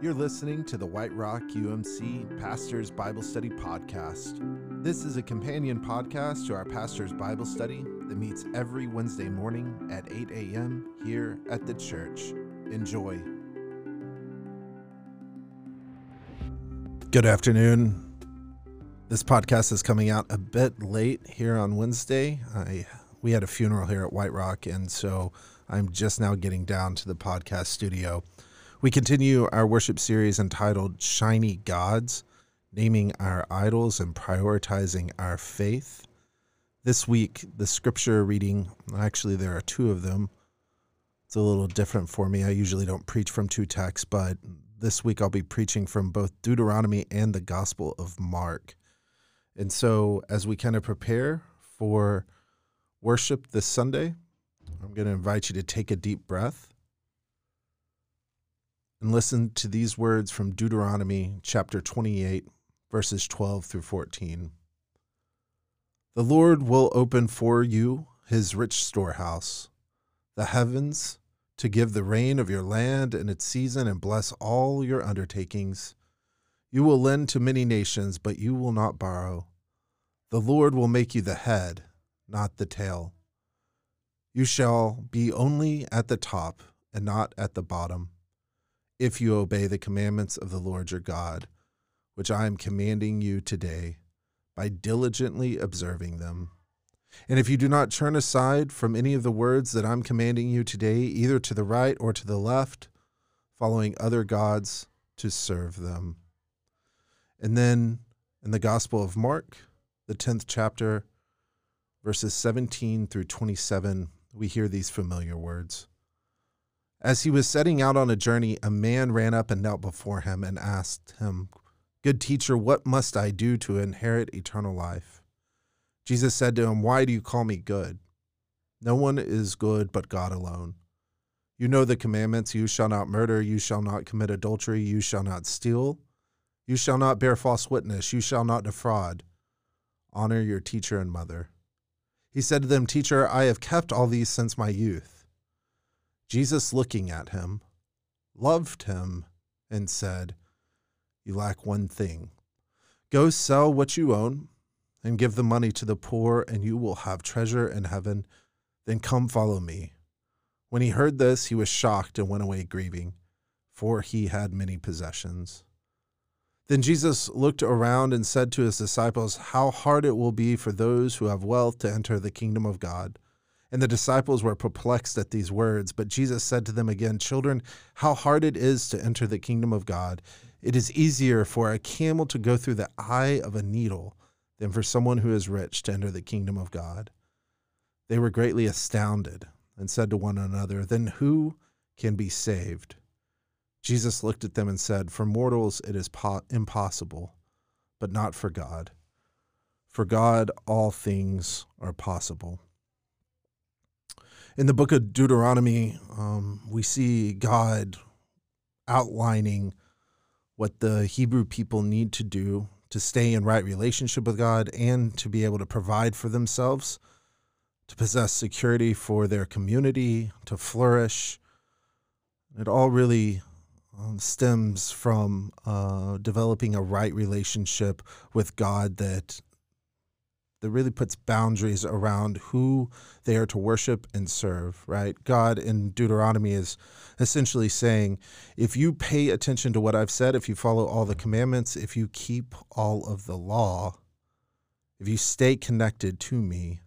You're listening to the White Rock UMC Pastor's Bible Study Podcast. This is a companion podcast to our Pastor's Bible Study that meets every Wednesday morning at 8 a.m. here at the church. Enjoy. Good afternoon. This podcast is coming out a bit late here on Wednesday. I we had a funeral here at White Rock, and so I'm just now getting down to the podcast studio. We continue our worship series entitled Shiny Gods, naming our idols and prioritizing our faith. This week, the scripture reading, actually, there are two of them. It's a little different for me. I usually don't preach from two texts, but this week I'll be preaching from both Deuteronomy and the Gospel of Mark. And so, as we kind of prepare for worship this Sunday, I'm going to invite you to take a deep breath and listen to these words from Deuteronomy chapter 28, verses 12 through 14. The Lord will open for you his rich storehouse, the heavens, to give the rain of your land in its season and bless all your undertakings. You will lend to many nations, but you will not borrow. The Lord will make you the head, not the tail. You shall be only at the top and not at the bottom if you obey the commandments of the Lord your God, which I am commanding you today, by diligently observing them. And if you do not turn aside from any of the words that I'm commanding you today, either to the right or to the left, following other gods to serve them. And then in the Gospel of Mark, the 10th chapter, verses 17 through 27, we hear these familiar words. As he was setting out on a journey, a man ran up and knelt before him and asked him, Good teacher, what must I do to inherit eternal life? Jesus said to him, Why do you call me good? No one is good but God alone. You know the commandments you shall not murder, you shall not commit adultery, you shall not steal, you shall not bear false witness, you shall not defraud. Honor your teacher and mother. He said to them, Teacher, I have kept all these since my youth. Jesus, looking at him, loved him and said, You lack one thing. Go sell what you own and give the money to the poor, and you will have treasure in heaven. Then come follow me. When he heard this, he was shocked and went away grieving, for he had many possessions. Then Jesus looked around and said to his disciples, How hard it will be for those who have wealth to enter the kingdom of God. And the disciples were perplexed at these words. But Jesus said to them again, Children, how hard it is to enter the kingdom of God. It is easier for a camel to go through the eye of a needle than for someone who is rich to enter the kingdom of God. They were greatly astounded and said to one another, Then who can be saved? Jesus looked at them and said, For mortals it is po- impossible, but not for God. For God all things are possible in the book of Deuteronomy, um, we see God outlining what the Hebrew people need to do to stay in right relationship with God and to be able to provide for themselves, to possess security for their community, to flourish. It all really um, stems from uh, developing a right relationship with God that that really puts boundaries around who they are to worship and serve, right? God in Deuteronomy is essentially saying, if you pay attention to what I've said, if you follow all the commandments, if you keep all of the law, if you stay connected to me,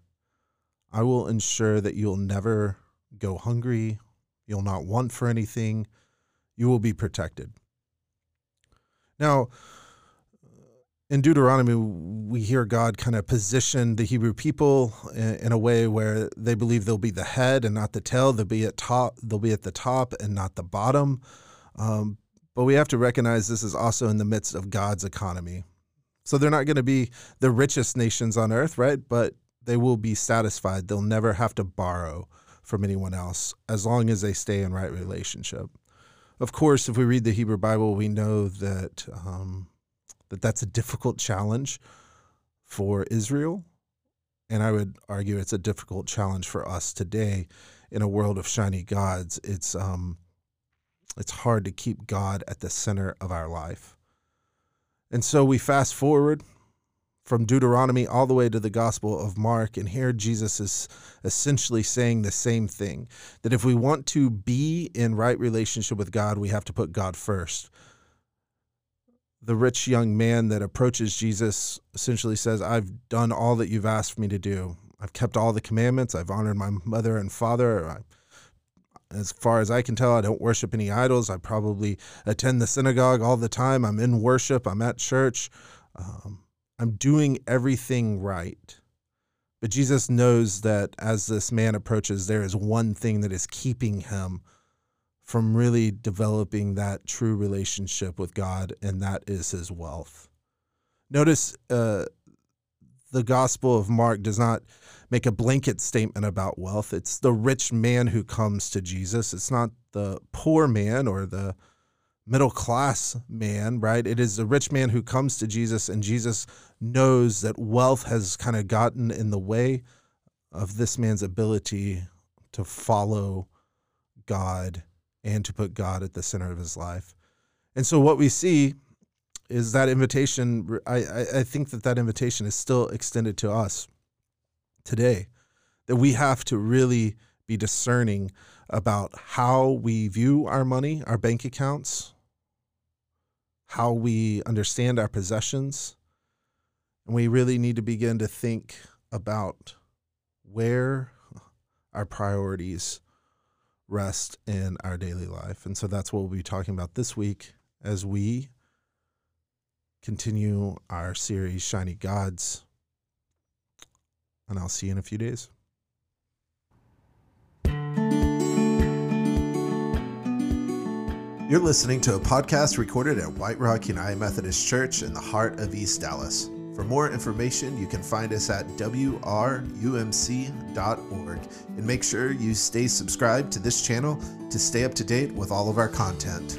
I will ensure that you'll never go hungry, you'll not want for anything, you will be protected. Now, in Deuteronomy, we hear God kind of position the Hebrew people in, a way where they believe they'll be the head and not the tail. They'll be at top. They'll be at the top and not the bottom. Um, but we have to recognize this is also in the midst of God's economy. So they're not going to be the richest nations on earth, right? But they will be satisfied. They'll never have to borrow from anyone else as long as they stay in right relationship. Of course, if we read the Hebrew Bible, we know that. Um, that that's a difficult challenge for Israel. And I would argue it's a difficult challenge for us today in a world of shiny gods. It's um, it's hard to keep God at the center of our life. And so we fast forward from Deuteronomy all the way to the Gospel of Mark, and here Jesus is essentially saying the same thing that if we want to be in right relationship with God, we have to put God first. The rich young man that approaches Jesus essentially says, I've done all that you've asked me to do. I've kept all the commandments. I've honored my mother and father. I, as far as I can tell, I don't worship any idols. I probably attend the synagogue all the time. I'm in worship. I'm at church. Um, I'm doing everything right. But Jesus knows that as this man approaches, there is one thing that is keeping him from really developing that true relationship with God, and that is his wealth. Notice uh, the Gospel of Mark does not make a blanket statement about wealth. It's the rich man who comes to Jesus. It's not the poor man or the middle class man, right? It is the rich man who comes to Jesus, and Jesus knows that wealth has kind of gotten in the way of this man's ability to follow God and to put God at the center of his life. And so, what we see is that invitation. I, I think that that invitation is still extended to us today that we have to really be discerning about how we view our money, our bank accounts, how we understand our possessions. And we really need to begin to think about where our priorities rest in our daily life. And so that's what we'll be talking about this week as we continue our series, Shiny Gods and I'll see you in a few days. You're listening to a podcast recorded at White Rock United Methodist Church in the heart of East Dallas. For more information, you can find us at wrumc.org and make sure you stay subscribed to this channel to stay up to date with all of our content.